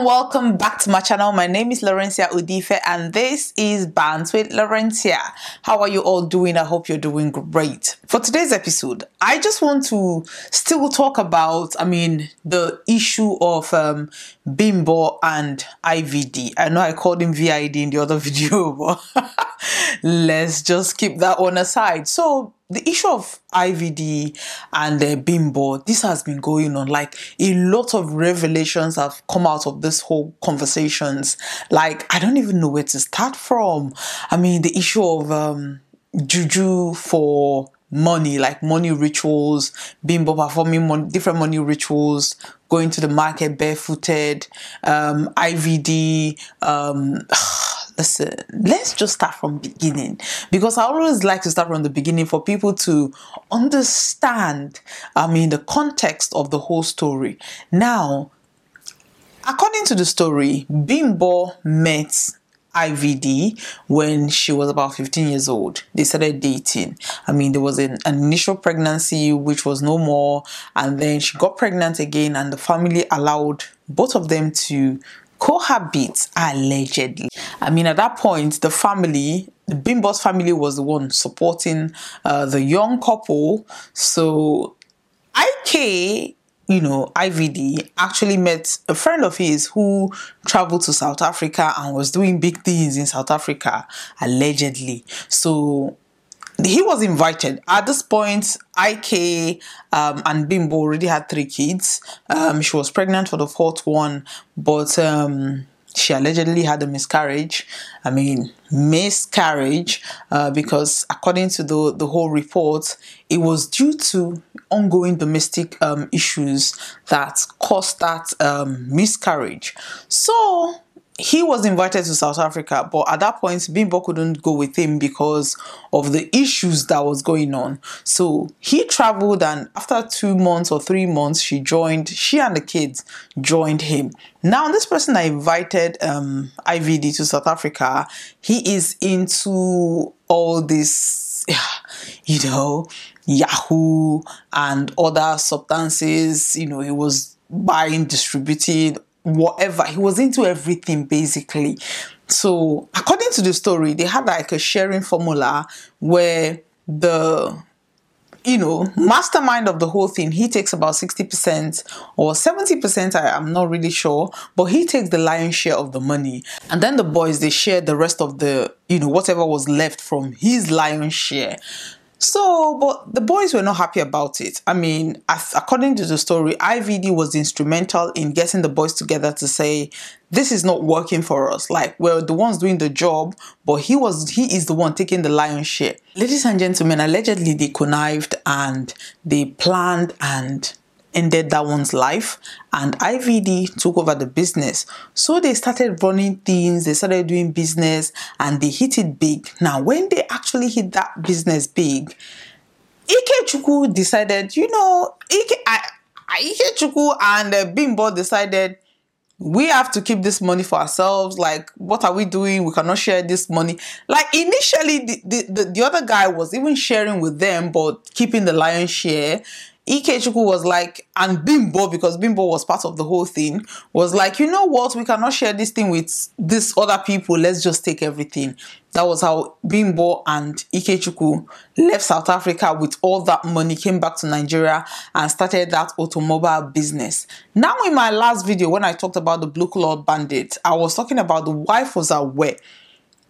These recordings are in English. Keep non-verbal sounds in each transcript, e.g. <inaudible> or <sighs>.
and welcome back to my channel. My name is Lawrencia Udife and this is Bands with Lawrencia. How are you all doing? I hope you're doing great. For today's episode, I just want to still talk about, I mean, the issue of um, Bimbo and IVD. I know I called him VID in the other <laughs> video, but let's just keep that one aside. So the issue of IVD and uh, Bimbo, this has been going on. Like a lot of revelations have come out of this whole conversations. Like I don't even know where to start from. I mean, the issue of um, juju for money, like money rituals, Bimbo performing mon- different money rituals, going to the market barefooted, um, IVD. Um, <sighs> listen, let's just start from beginning because I always like to start from the beginning for people to understand, I mean, the context of the whole story. Now, according to the story, Bimbo met IVD when she was about 15 years old. They started dating. I mean, there was an, an, initial pregnancy which was no more, and then she got pregnant again, and the family allowed both of them to cohabit allegedly. I mean, at that point, the family, the Bimbo's family was the one supporting uh, the young couple. So, IK, you know, IVD actually met a friend of his who traveled to South Africa and was doing big things in South Africa, allegedly. So, he was invited. At this point, IK um, and Bimbo already had three kids. Um, she was pregnant for the fourth one, but um, she allegedly had a miscarriage. I mean, miscarriage, uh, because according to the, the whole report, it was due to ongoing domestic um, issues that caused that um, miscarriage. So, he was invited to South Africa, but at that point, Bimbo couldn't go with him because of the issues that was going on. So he traveled, and after two months or three months, she joined. She and the kids joined him. Now, this person I invited um, IVD to South Africa, he is into all this, <sighs> you know, Yahoo and other substances. You know, he was buying, distributing whatever. He was into everything basically. So, according to the story, they had like a sharing formula where the you know, mastermind of the whole thing, he takes about 60% or 70%, I, am not really sure, but he takes the lion's share of the money. And then the boys, they share the rest of the, you know, whatever was left from his lion's share. So, but the boys were not happy about it. I mean, as, according to the story, IVD was instrumental in getting the boys together to say, this is not working for us. Like, we're the ones doing the job, but he was, he is the one taking the lion's share. Ladies and gentlemen, allegedly they connived and they planned and ended that one's life and IVD took over the business. So they started running things, they started doing business and they hit it big. Now, when they actually hit that business big, Ikechukwu decided, you know, Ike, I, Ikechukwu and uh, Bimbo decided we have to keep this money for ourselves. Like, what are we doing? We cannot share this money. Like, initially, the, the, the, the other guy was even sharing with them, but keeping the lion's share. Ikechukwu was like, and Bimbo, because Bimbo was part of the whole thing, was like, you know what, we cannot share this thing with these other people, let's just take everything. That was how Bimbo and Ikechukwu left South Africa with all that money, came back to Nigeria and started that automobile business. Now, in my last video, when I talked about the Blue Cloud Bandit, I was talking about the wife was aware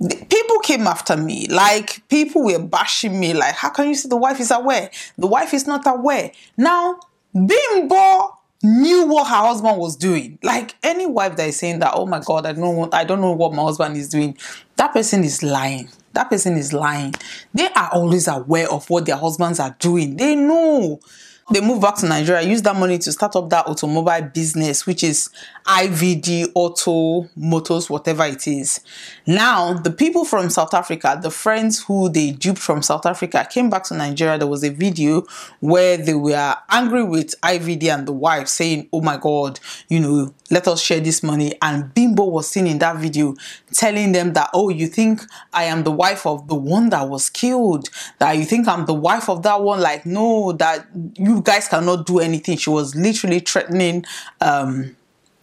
people came after me. Like people were bashing me. Like how can you say the wife is aware? The wife is not aware. Now bimbo knew what her husband was doing. Like any wife that is saying that oh my god i don't i don't know what my husband is doing that person is lying. That person is lying. They are always aware of what their husbands are doing. They know they moved back to Nigeria, used that money to start up that automobile business, which is IVD Auto Motors, whatever it is. Now, the people from South Africa, the friends who they duped from South Africa, came back to Nigeria. There was a video where they were angry with IVD and the wife, saying, Oh my God, you know, let us share this money. And Bimbo was seen in that video telling them that, Oh, you think I am the wife of the one that was killed? That you think I'm the wife of that one? Like, no, that you guys cannot do anything. She was literally threatening um,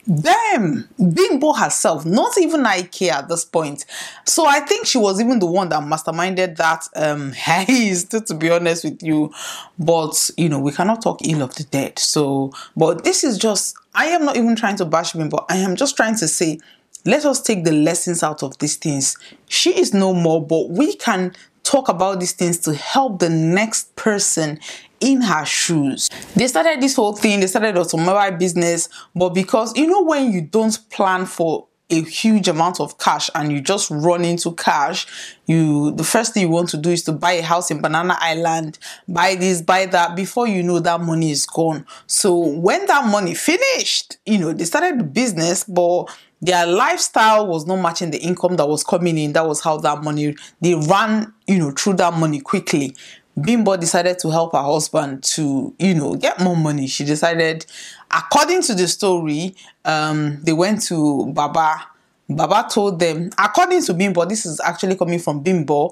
them bimbo herself not even IK at this point. So i think she was even the one that masterminded that um <laughs> heist to be honest with you. But you know we cannot talk ill of the dead. So but this is just i am not even trying to bash bimbo. I am just trying to say let us take the lessons out of these things. She is no more but we can talk about these things to help the next person in her shoes. They started this whole thing, they started automobile business, but because you know when you don't plan for a huge amount of cash and you just run into cash you the first thing you want to do is to buy a house in banana island buy this buy that before you know that money is gone. So when that money finished you know they started the business but their lifestyle was not matching the income that was coming in. That was how that money they ran you know through that money quickly Bimbo decided to help her husband to, you know, get more money. She decided, according to the story, um, they went to Baba. Baba told them, according to Bimbo, this is actually coming from Bimbo,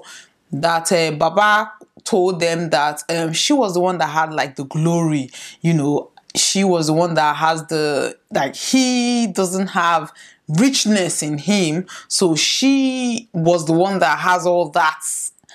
that uh, Baba told them that um, she was the one that had like the glory, you know, she was the one that has the, like, he doesn't have richness in him. So she was the one that has all that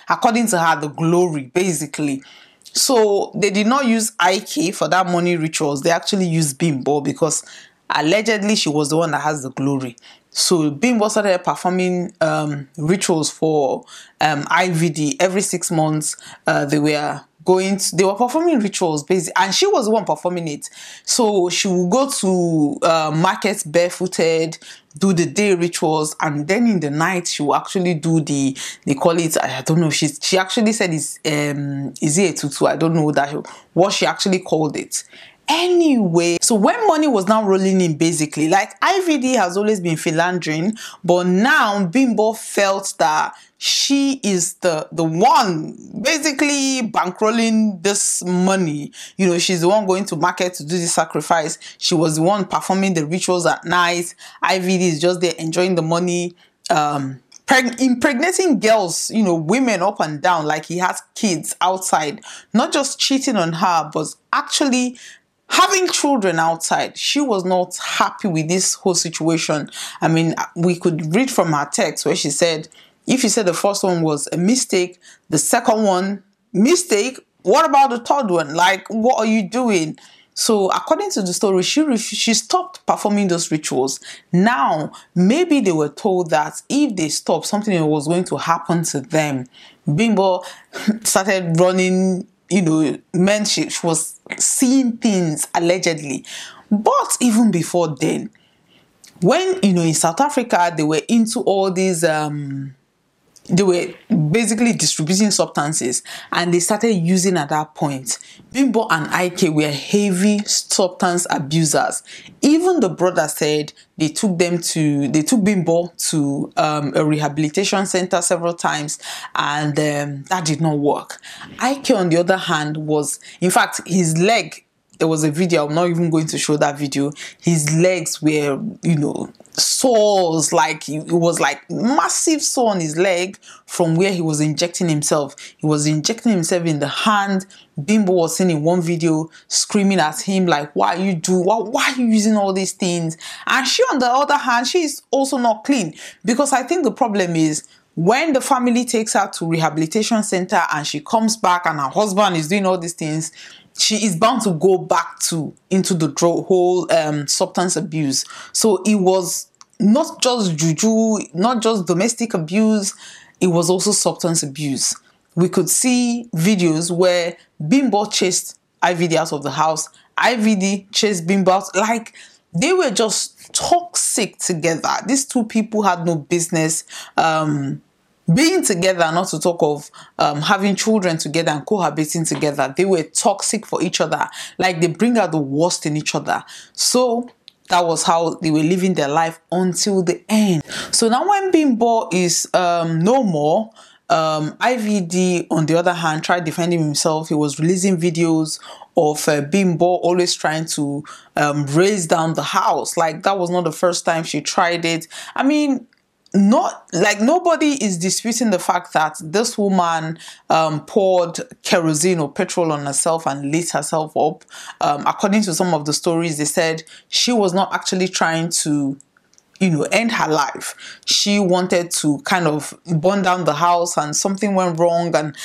according to her, the glory, basically. So they did not use IK for that money rituals. They actually used Bimbo because allegedly she was the one that has the glory. So Bimbo started performing um, rituals for um, IVD every six months. Uh, they were going to, they were performing rituals basically and she was the one performing it. So she would go to uh, markets barefooted do the day rituals and then in the night she will actually do the they call it i don't know she she actually said is um is it a tutu i don't know that what she actually called it. Anyway so when money was now rolling in basically like ivd has always been philandering but now bimbo felt that she is the the one basically bankrolling this money. You know she's the one going to market to do the sacrifice. She was the one performing the rituals at night. Ivd is just there enjoying the money. Um impregnating girls, you know, women up and down, like he has kids outside, not just cheating on her, but actually having children outside, she was not happy with this whole situation. I mean, we could read from her text where she said, if you said the first one was a mistake, the second one, mistake, what about the third one? Like, what are you doing? So, according to the story, she she stopped performing those rituals. Now, maybe they were told that if they stopped, something was going to happen to them. Bimbo <laughs> started running you know, meant she, she was seeing things allegedly. But even before then, when you know in South Africa they were into all these um they were basically distributing substances and they started using at that point. Bimbo and IK were heavy substance abusers. Even the brother said they took them to, they took Bimbo to um, a rehabilitation center several times and um, that did not work. IK, on the other hand, was, in fact, his leg there was a video i'm not even going to show that video his legs were you know sores like it was like massive sore on his leg from where he was injecting himself. He was injecting himself in the hand. Bimbo was seen in one video screaming at him like why you do why, why are you using all these things? And she on the other hand she's also not clean. Because i think the problem is when the family takes her to rehabilitation center and she comes back and her husband is doing all these things she is bound to go back to into the whole um, substance abuse. So it was not just juju, not just domestic abuse, it was also substance abuse. We could see videos where Bimbo chased IVD out of the house, IVD chased Bimbo out. Like they were just toxic together. These two people had no business um, being together, not to talk of um, having children together and cohabiting together. They were toxic for each other. Like they bring out the worst in each other. So that was how they were living their life until the end. So now when Bimbo is um, no more, um, IVD, on the other hand, tried defending himself. He was releasing videos of uh, Bimbo always trying to um, raise down the house. Like that was not the first time she tried it. I mean, not like nobody is disputing the fact that this woman um, poured kerosene or petrol on herself and lit herself up. Um, according to some of the stories, they said she was not actually trying to you know, end her life. She wanted to kind of burn down the house and something went wrong and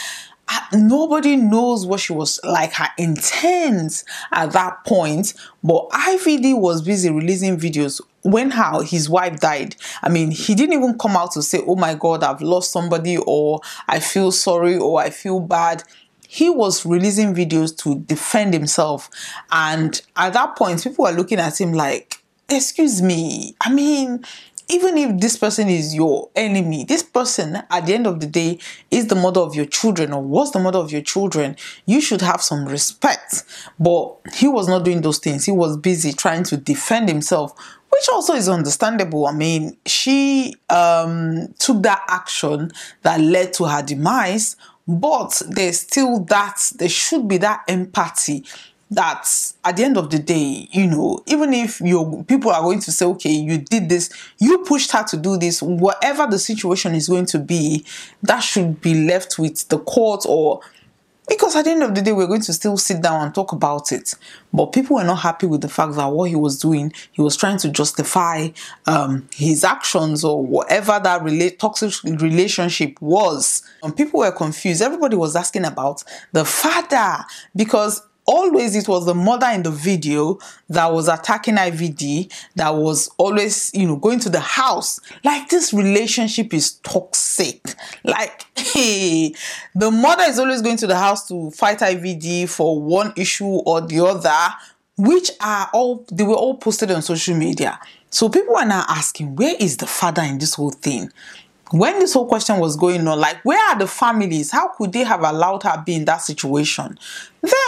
uh, nobody knows what she was like her intent at that point but ivd was busy releasing videos when how his wife died i mean he didn't even come out to say oh my god i've lost somebody or i feel sorry or i feel bad. He was releasing videos to defend himself. And at that point people were looking at him like excuse me i mean even if this person is your enemy, this person at the end of the day is the mother of your children or was the mother of your children, you should have some respect. But he was not doing those things. He was busy trying to defend himself, which also is understandable. I mean, she um, took that action that led to her demise, but there's still that, there should be that empathy that at the end of the day, you know, even if your people are going to say, okay, you did this, you pushed her to do this, whatever the situation is going to be, that should be left with the court or because at the end of the day, we're going to still sit down and talk about it. But people were not happy with the fact that what he was doing, he was trying to justify um, his actions or whatever that relate, toxic relationship was. And people were confused. Everybody was asking about the father because always it was the mother in the video that was attacking IVD, that was always, you know, going to the house. Like this relationship is toxic. Like, hey, <laughs> the mother is always going to the house to fight IVD for one issue or the other, which are all, they were all posted on social media. So people are now asking, where is the father in this whole thing? When this whole question was going on, like, where are the families? How could they have allowed her be in that situation?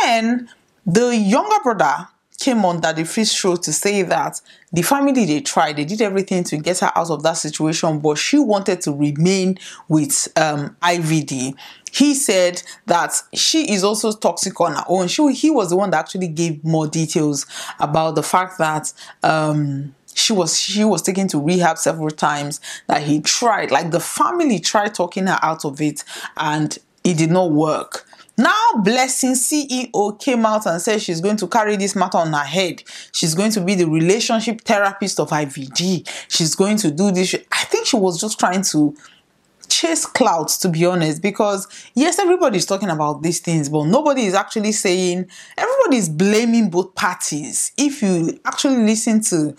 Then the younger brother came on that the first show to say that the family they tried, they did everything to get her out of that situation, but she wanted to remain with um, IVD. He said that she is also toxic on her own. She, he was the one that actually gave more details about the fact that um, she was she was taken to rehab several times that he tried like the family tried talking her out of it and it did not work. Now blessing ceo came out and said she's going to carry this matter on her head. She's going to be the relationship therapist of ivd she's going to do this. I think she was just trying to chase clouds to be honest because yes everybody is talking about these things but nobody is actually saying everybody is blaming both parties. If you actually listen to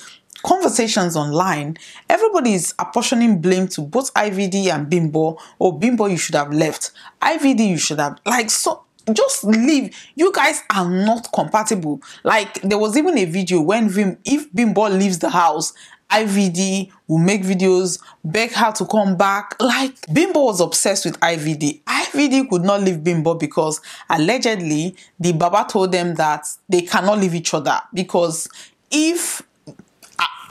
conversations online, everybody is apportioning blame to both IVD and Bimbo. Oh, Bimbo, you should have left. IVD, you should have like so. Just leave. You guys are not compatible. Like there was even a video when Vim, if Bimbo leaves the house, IVD will make videos, beg her to come back. Like Bimbo was obsessed with IVD. IVD could not leave Bimbo because allegedly the Baba told them that they cannot leave each other because if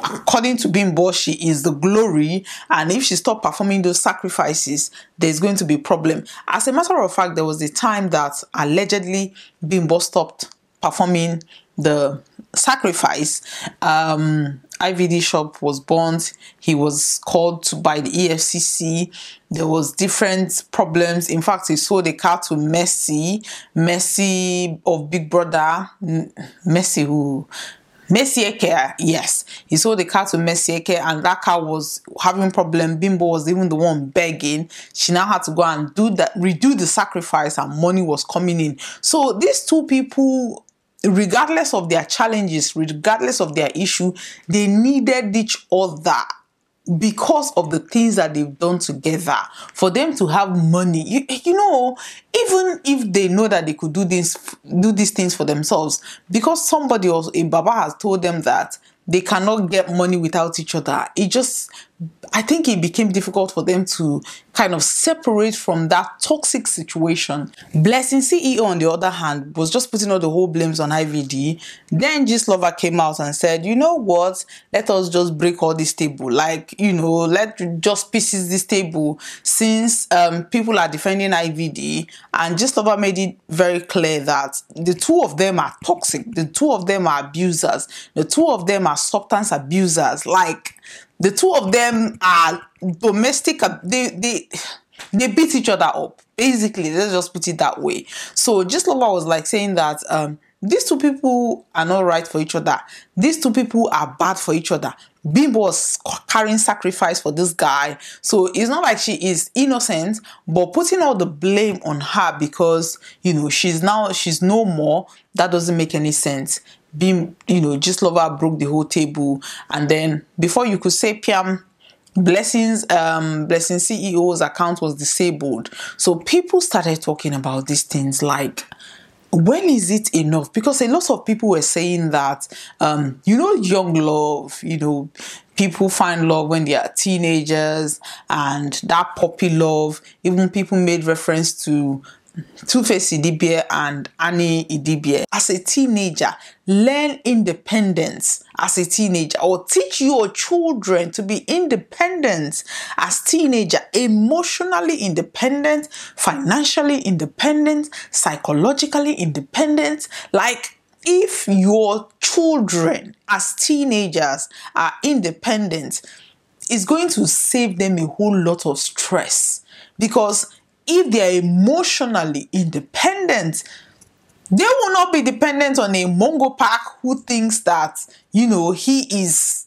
according to Bimbo, she is the glory, and if she stopped performing those sacrifices, there's going to be problem. As a matter of fact, there was a time that allegedly Bimbo stopped performing the sacrifice. Um, IVD shop was burnt. He was called to by the EFCC. There was different problems. In fact, he sold a car to Mercy, Mercy of Big Brother, Mercy who Mercy Eke, yes. He sold the car to Mercy Eke and that car was having problem. Bimbo was even the one begging. She now had to go and do that, redo the sacrifice and money was coming in. So these two people, regardless of their challenges, regardless of their issue, they needed each other because of the things that they've done together for them to have money you, you know even if they know that they could do this do these things for themselves because somebody or a baba has told them that they cannot get money without each other it just I think it became difficult for them to kind of separate from that toxic situation. Blessing CEO, on the other hand, was just putting all the whole blames on IVD. Then Lover came out and said, you know what, let us just break all this table. Like, you know, let just pieces this table since um, people are defending IVD. And Lover made it very clear that the two of them are toxic. The two of them are abusers. The two of them are substance abusers. Like, the two of them are domestic they they they beat each other up basically. Let's just put it that way. So Gistlover was like saying that um these two people are not right for each other. These two people are bad for each other. Bimbo was carrying sacrifice for this guy. So it's not like she is innocent but putting all the blame on her because you know she's now she's no more that doesn't make any sense Bim, you know, Gistlover broke the whole table. And then before you could say Piam, Blessings, um, Blessing CEO's account was disabled. So people started talking about these things like, when is it enough? Because a lot of people were saying that, um, you know, young love, you know, people find love when they are teenagers and that puppy love. Even people made reference to Two-Face Idibia and Annie Idibia. As a teenager, learn independence as a teenager or teach your children to be independent as teenager, emotionally independent, financially independent, psychologically independent. Like if your children as teenagers are independent, it's going to save them a whole lot of stress because if they are emotionally independent, they will not be dependent on a Mongo pack who thinks that, you know, he is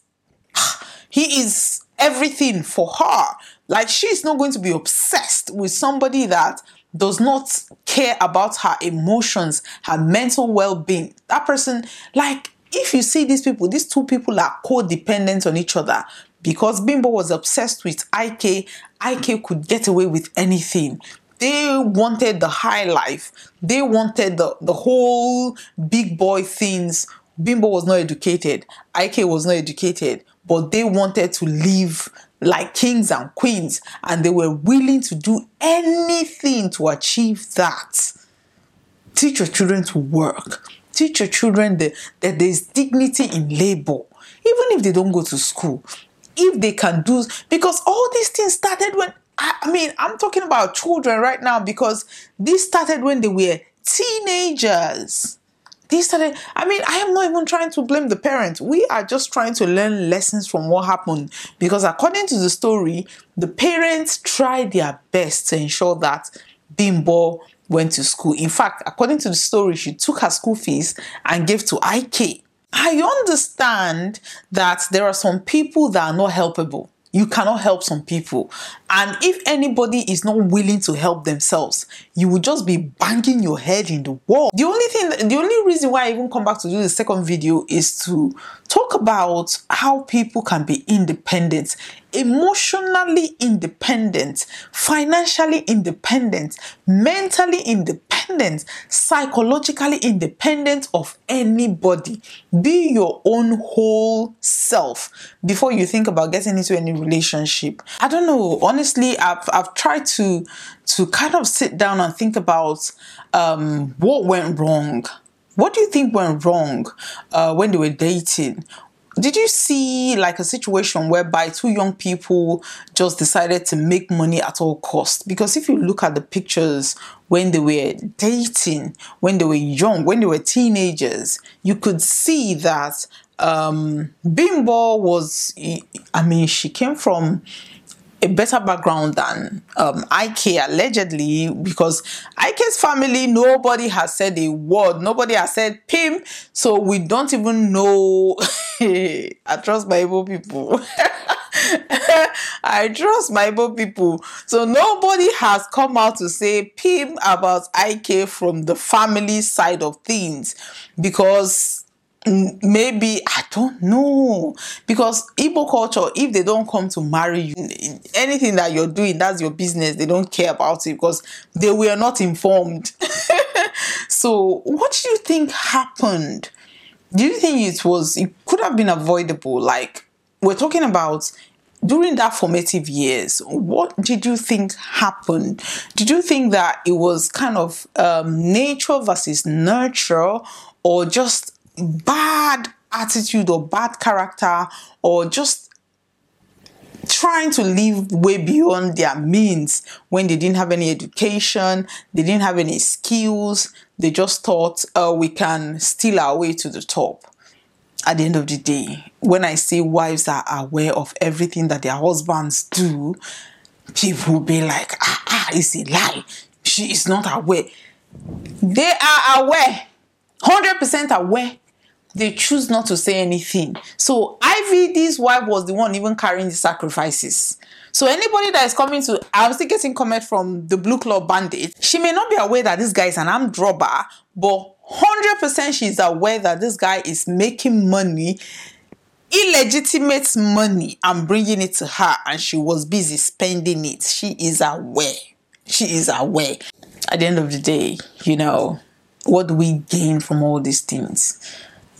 <sighs> he is everything for her. Like she's not going to be obsessed with somebody that does not care about her emotions, her mental well-being. That person, like if you see these people, these two people are codependent on each other because Bimbo was obsessed with IK, IK could get away with anything. They wanted the high life. They wanted the, the whole big boy things. Bimbo was not educated. IK was not educated, but they wanted to live like kings and queens, and they were willing to do anything to achieve that. Teach your children to work. Teach your children that, that there's dignity in labor, even if they don't go to school if they can do because all these things started when I, mean I'm talking about children right now because this started when they were teenagers. This started, I mean, I am not even trying to blame the parents. We are just trying to learn lessons from what happened because, according to the story, the parents tried their best to ensure that Bimbo went to school. In fact, according to the story, she took her school fees and gave to IK. I understand that there are some people that are not helpable. You cannot help some people. And if anybody is not willing to help themselves, you will just be banging your head in the wall. The only thing, the only reason why I even come back to do the second video is to talk about how people can be independent, emotionally independent, financially independent, mentally independent psychologically independent of anybody. Be your own whole self before you think about getting into any relationship. I don't know. Honestly, I've I've tried to to kind of sit down and think about um, what went wrong. What do you think went wrong uh, when they were dating? did you see like a situation whereby two young people just decided to make money at all costs because if you look at the pictures when they were dating when they were young when they were teenagers you could see that um bimbo was i mean she came from a better background than um, IK allegedly because IK's family nobody has said a word. Nobody has said pim so we don't even know. <laughs> I trust my Igbo people. <laughs> I trust my Igbo people. So nobody has come out to say pim about IK from the family side of things because maybe don't know because Igbo culture, if they don't come to marry you, anything that you're doing, that's your business. They don't care about it because they were not informed. <laughs> so, what do you think happened? Do you think it was it could have been avoidable? Like we're talking about during that formative years, what did you think happened? Did you think that it was kind of um, nature versus nurture, or just bad attitude or bad character or just trying to live way beyond their means when they didn't have any education, they didn't have any skills, they just thought uh, we can steal our way to the top. at the end of the day, when I say wives are aware of everything that their husbands do, people will be like, ah, ah, it's a lie. She is not aware. They are aware, 100% aware. They choose not to say anything. So Ivy, this wife was the one even carrying the sacrifices. So anybody that is coming to, I'm still getting comment from the Blue Club Bandit. She may not be aware that this guy is an armed robber, but 100% she's aware that this guy is making money illegitimate money and bringing it to her and she was busy spending it she is aware she is aware at the end of the day you know what do we gain from all these things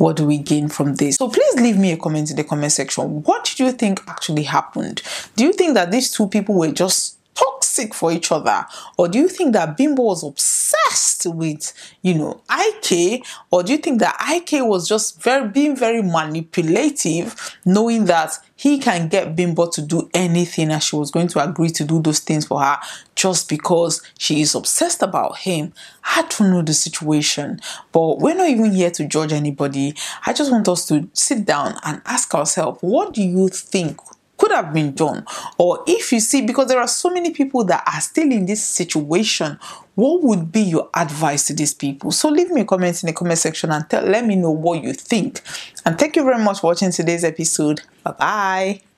what do we gain from this? So please leave me a comment in the comment section. What do you think actually happened? Do you think that these two people were just toxic for each other? Or do you think that Bimbo was obsessed with, you know, IK? Or do you think that IK was just very being very manipulative, knowing that he can get Bimbo to do anything and she was going to agree to do those things for her just because she is obsessed about him. I don't know the situation, but we're not even here to judge anybody. I just want us to sit down and ask ourselves, what do you think could have been done. Or if you see, because there are so many people that are still in this situation, what would be your advice to these people? So leave me a comment in the comment section and tell, let me know what you think. And thank you very much for watching today's episode. Bye bye.